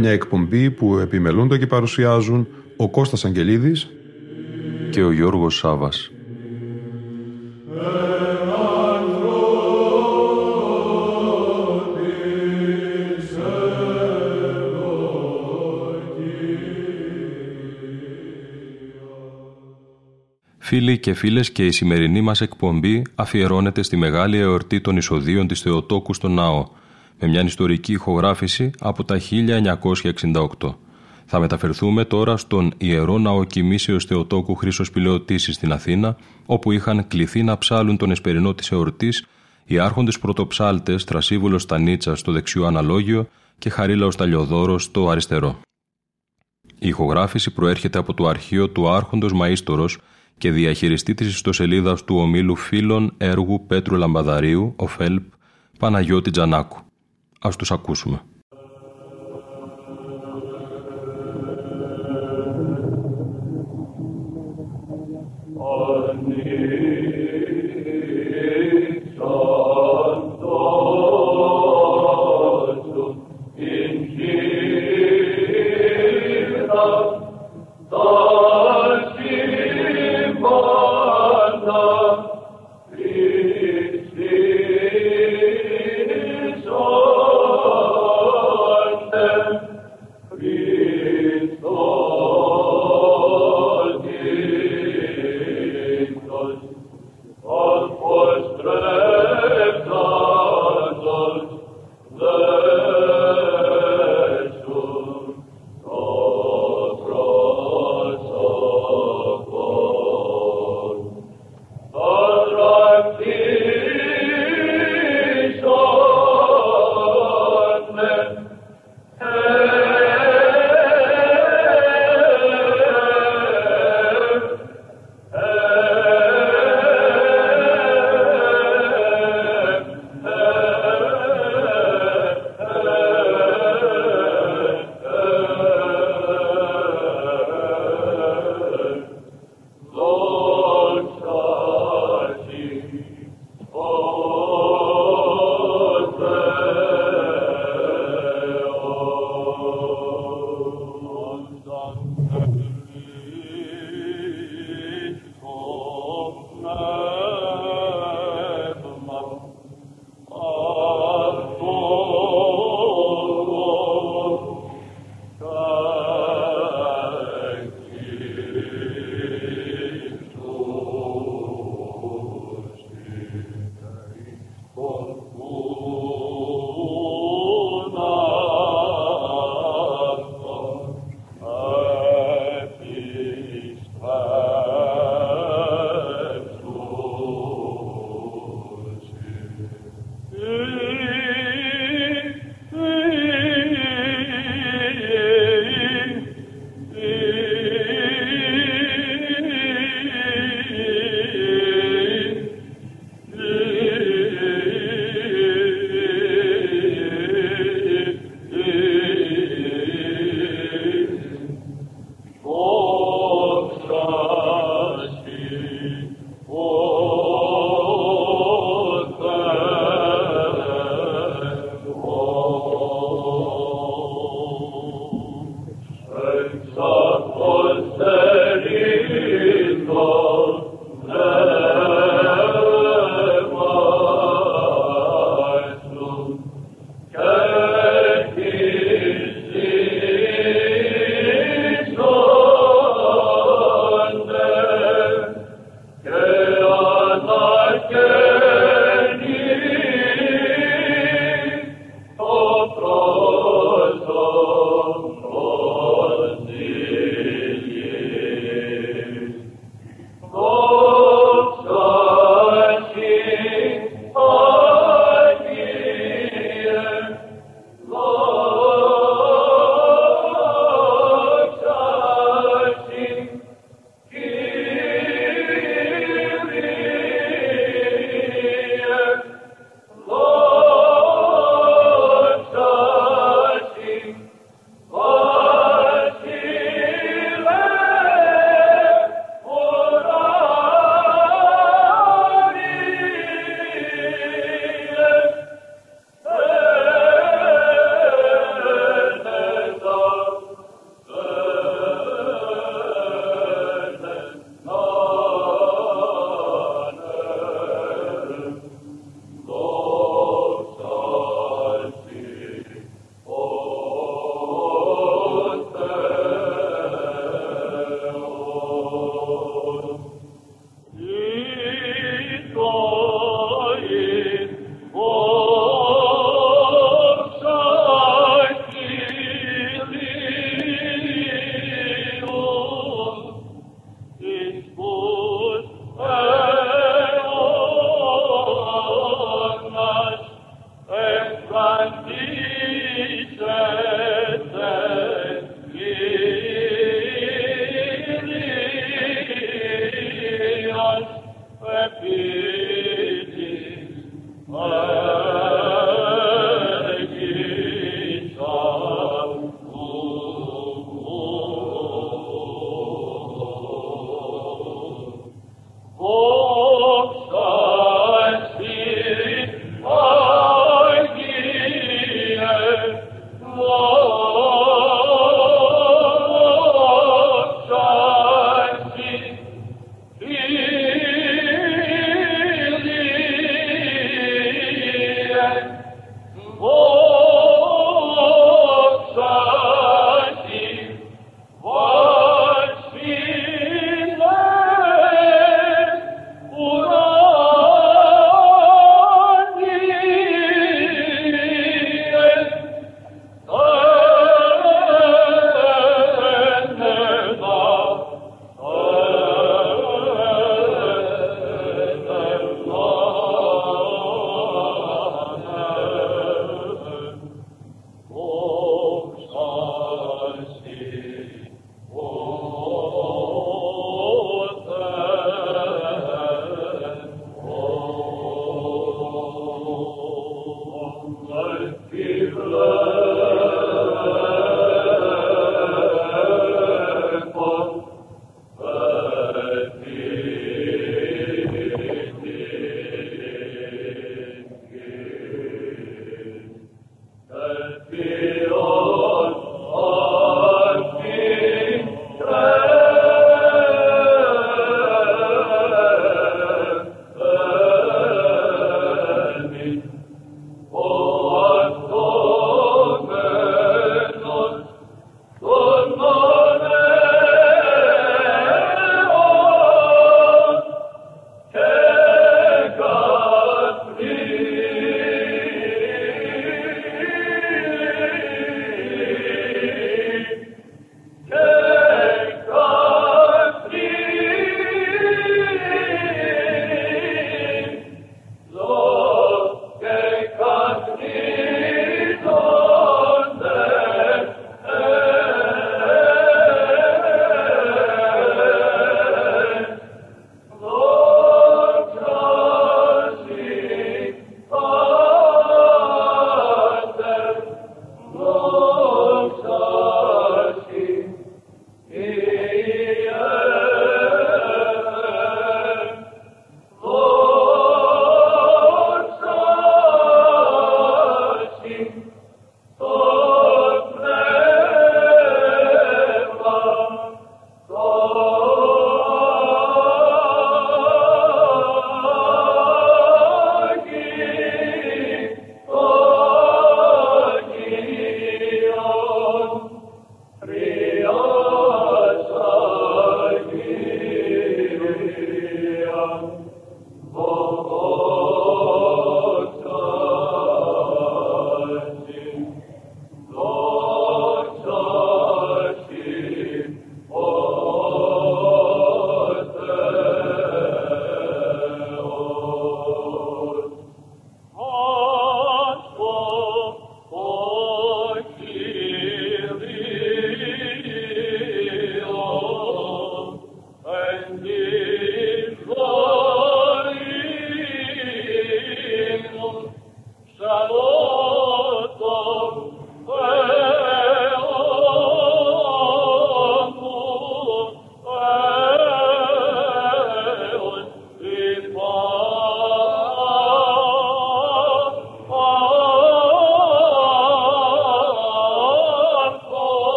Μια εκπομπή που επιμελούνται και παρουσιάζουν ο Κώστας Αγγελίδης και ο Γιώργος Σάβας. Φίλοι και φίλες και η σημερινή μας εκπομπή αφιερώνεται στη μεγάλη εορτή των εισοδείων της Θεοτόκου στο Ναό, με μια ιστορική ηχογράφηση από τα 1968. Θα μεταφερθούμε τώρα στον Ιερό Ναό Κοιμήσεως Θεοτόκου Χρήσος Πηλαιοτήσης στην Αθήνα, όπου είχαν κληθεί να ψάλουν τον εσπερινό της εορτής οι άρχοντες πρωτοψάλτες Τρασίβουλος Στανίτσα στο δεξιό αναλόγιο και Χαρίλαος Ταλιοδόρος στο αριστερό. Η ηχογράφηση προέρχεται από το αρχείο του Άρχοντος Μαΐστορος και διαχειριστή της ιστοσελίδας του ομίλου φίλων έργου Πέτρου Λαμπαδαρίου, ο ΦΕΛΠ, Παναγιώτη Τζανάκου. Ας τους ακούσουμε.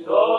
Lord.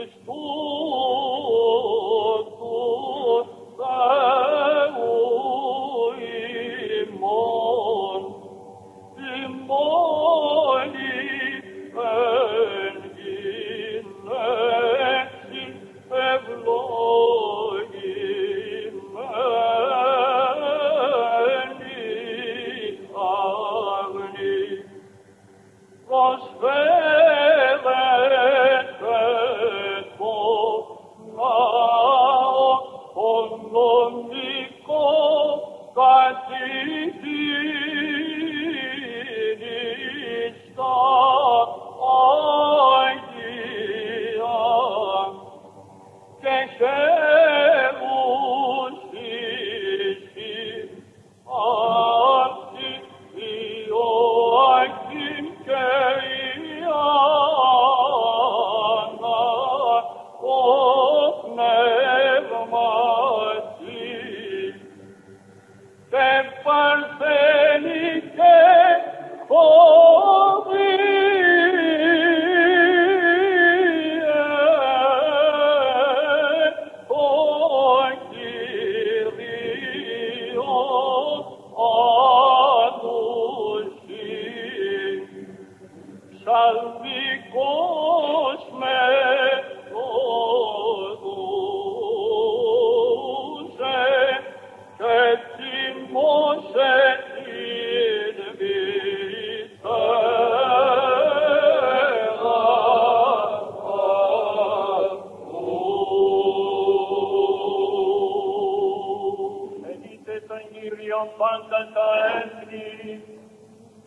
bist du.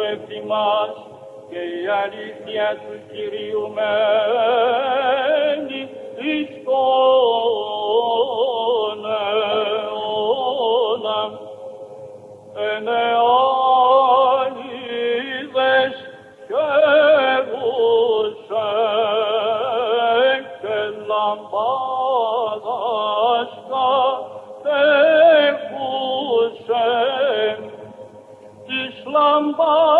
εφημάς και η αλήθεια του Κυρίου μένει εις lambada.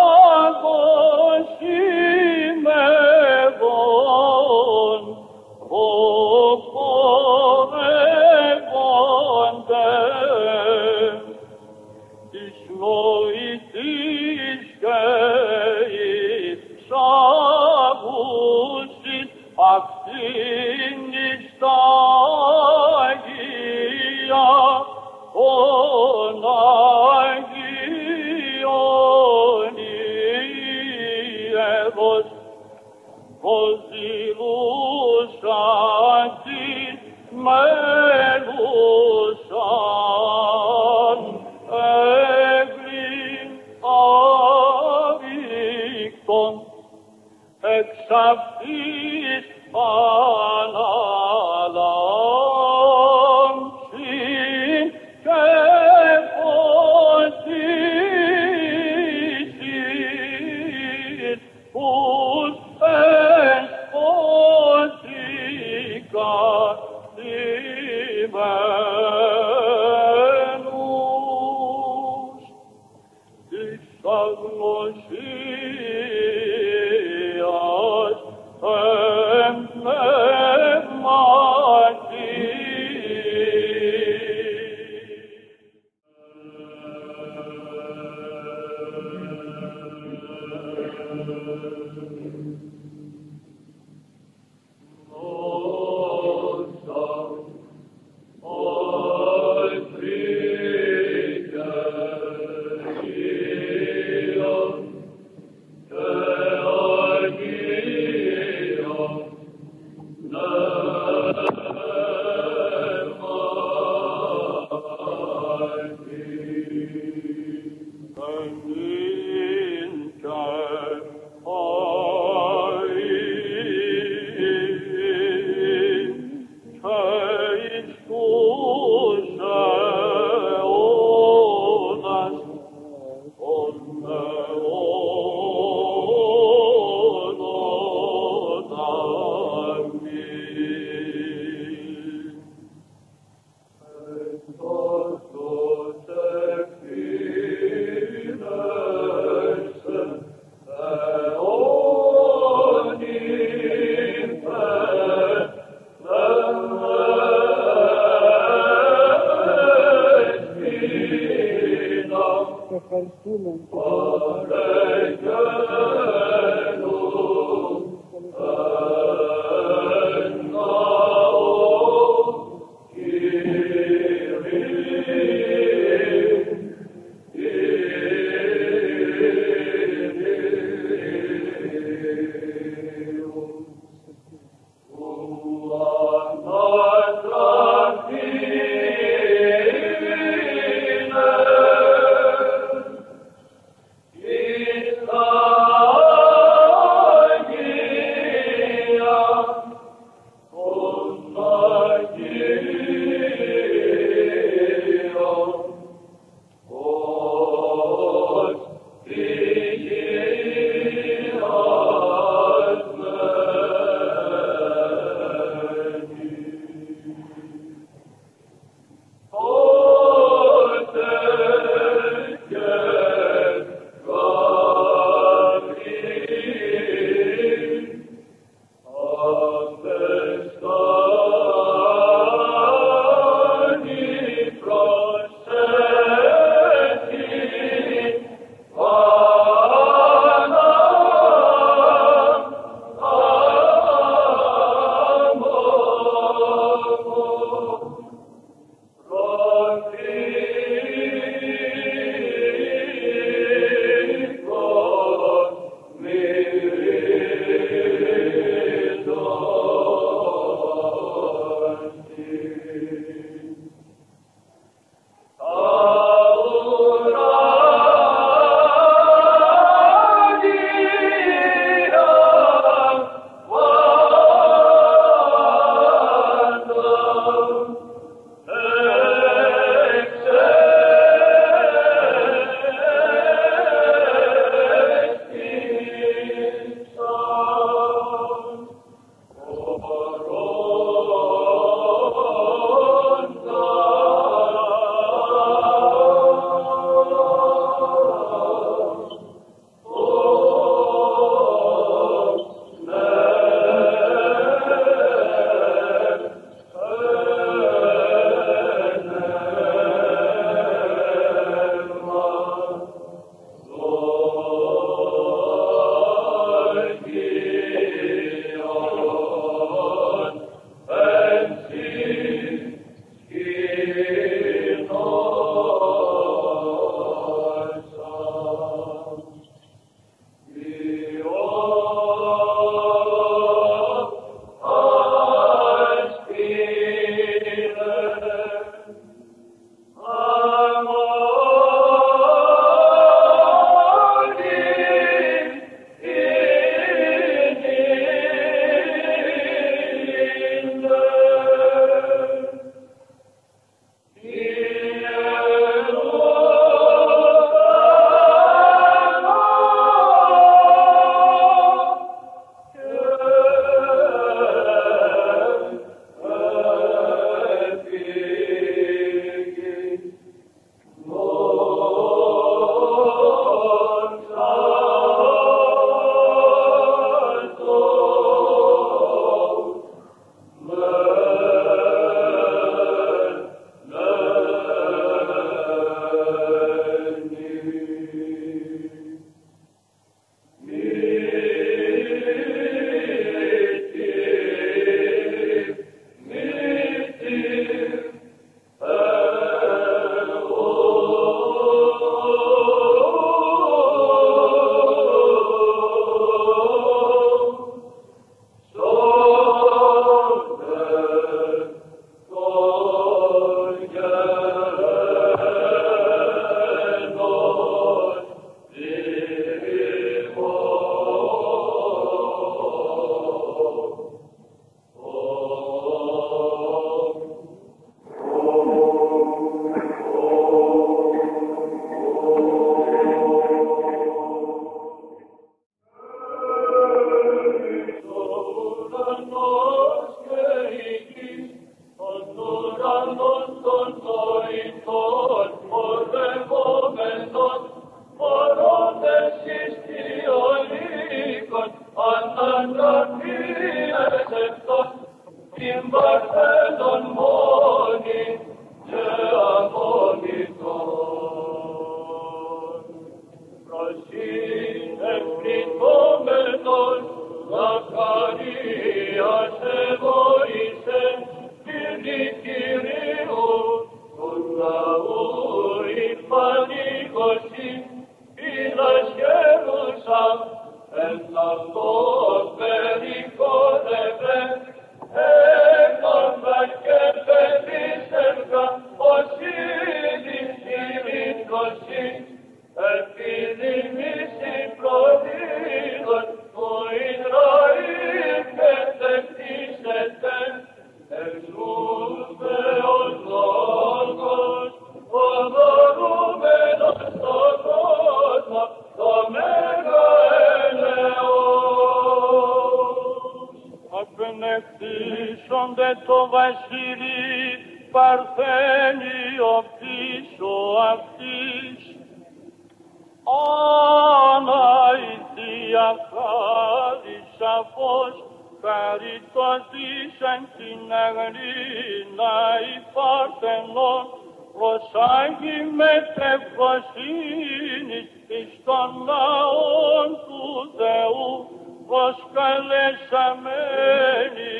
Προσκαλεσαμένοι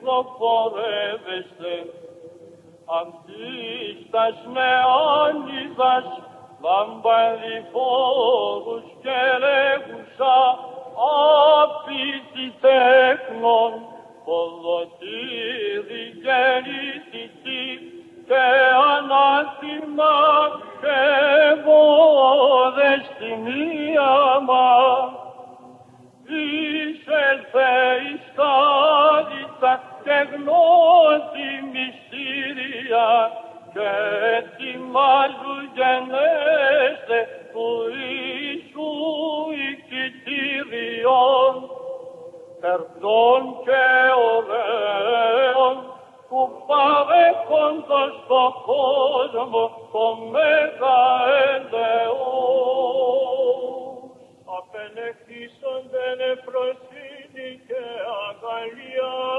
προπορεύεστε αυτής τας νεόνιδας λαμπαδιφόρους και λέγουσα απίτη τέκνων ποδοτήρι γεννητική και ανάθημα και βόδες στη μία μας. Εισέλθε εις χάριτα και γνώση μυστήρια και ετοιμάζου γενέστε του Ιησού οικητήριον περδών και ωραίων που παρέχοντος στο κόσμο το μέγα ελεός. Απενεχίσονται νεφροσύνη και αγαλιάση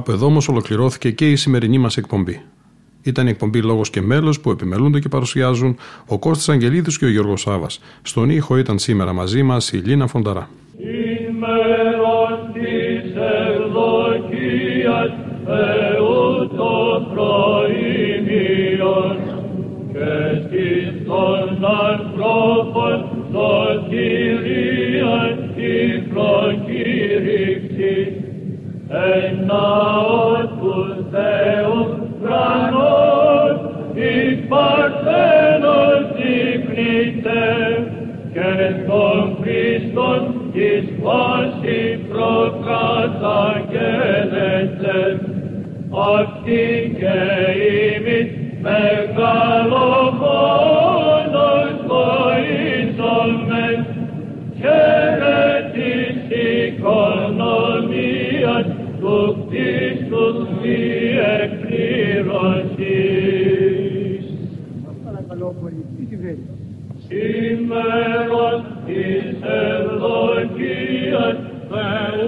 Από εδώ όμω ολοκληρώθηκε και η σημερινή μας εκπομπή. Ήταν η εκπομπή Λόγος και Μέλος που επιμελούνται και παρουσιάζουν ο Κώστας Αγγελίδης και ο Γιώργος Σάβας. Στον ήχο ήταν σήμερα μαζί μας η Λίνα Φονταρά. Gott,